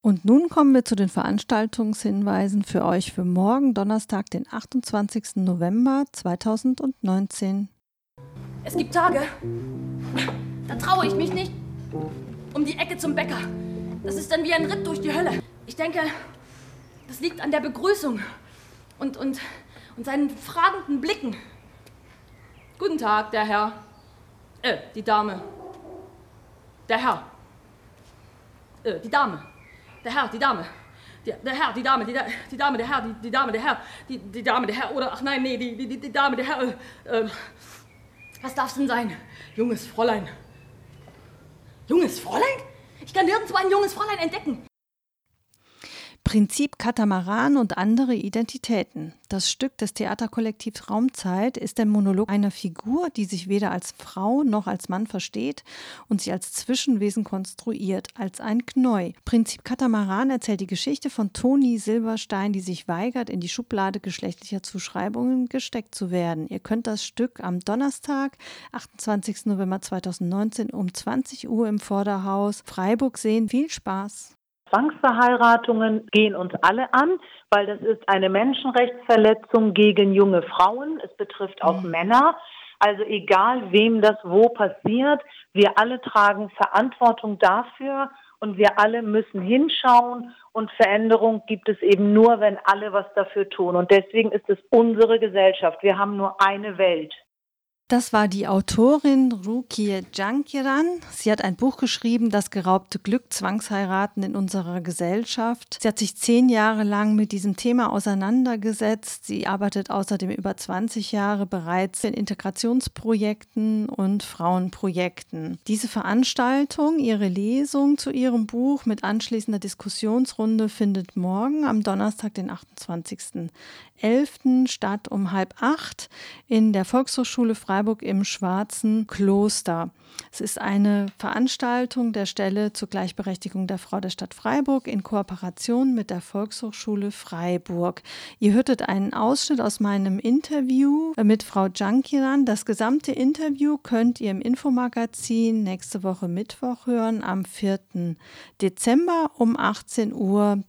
Und nun kommen wir zu den Veranstaltungshinweisen für euch für morgen, Donnerstag, den 28. November 2019. Es gibt Tage, da traue ich mich nicht um die Ecke zum Bäcker. Das ist dann wie ein Ritt durch die Hölle. Ich denke, das liegt an der Begrüßung und, und, und seinen fragenden Blicken. Guten Tag, der Herr. Äh, die Dame. Der Herr. Äh, die Dame. Der Herr, die Dame. Die, der Herr, die Dame, die, die Dame, der Herr, die, die Dame, der Herr, die, die Dame, der Herr, oder, ach nein, nee, die, die, die Dame, der Herr, äh, was darf's denn sein? Junges Fräulein. Junges Fräulein? Ich kann nirgendwo ein junges Fräulein entdecken. Prinzip Katamaran und andere Identitäten. Das Stück des Theaterkollektivs Raumzeit ist der Monolog einer Figur, die sich weder als Frau noch als Mann versteht und sich als Zwischenwesen konstruiert, als ein Knäu. Prinzip Katamaran erzählt die Geschichte von Toni Silberstein, die sich weigert, in die Schublade geschlechtlicher Zuschreibungen gesteckt zu werden. Ihr könnt das Stück am Donnerstag, 28. November 2019 um 20 Uhr im Vorderhaus Freiburg sehen. Viel Spaß! Zwangsverheiratungen gehen uns alle an, weil das ist eine Menschenrechtsverletzung gegen junge Frauen. Es betrifft auch mhm. Männer. Also egal, wem das wo passiert, wir alle tragen Verantwortung dafür und wir alle müssen hinschauen und Veränderung gibt es eben nur, wenn alle was dafür tun. Und deswegen ist es unsere Gesellschaft. Wir haben nur eine Welt. Das war die Autorin Rukie Jankiran. Sie hat ein Buch geschrieben, Das geraubte Glück, Zwangsheiraten in unserer Gesellschaft. Sie hat sich zehn Jahre lang mit diesem Thema auseinandergesetzt. Sie arbeitet außerdem über 20 Jahre bereits in Integrationsprojekten und Frauenprojekten. Diese Veranstaltung, ihre Lesung zu ihrem Buch mit anschließender Diskussionsrunde findet morgen am Donnerstag, den 28.11. statt um halb acht in der Volkshochschule Freiburg Freiburg im Schwarzen Kloster. Es ist eine Veranstaltung der Stelle zur Gleichberechtigung der Frau der Stadt Freiburg in Kooperation mit der Volkshochschule Freiburg. Ihr hörtet einen Ausschnitt aus meinem Interview mit Frau Jankiran. Das gesamte Interview könnt ihr im Infomagazin nächste Woche Mittwoch hören, am 4. Dezember um 18 Uhr.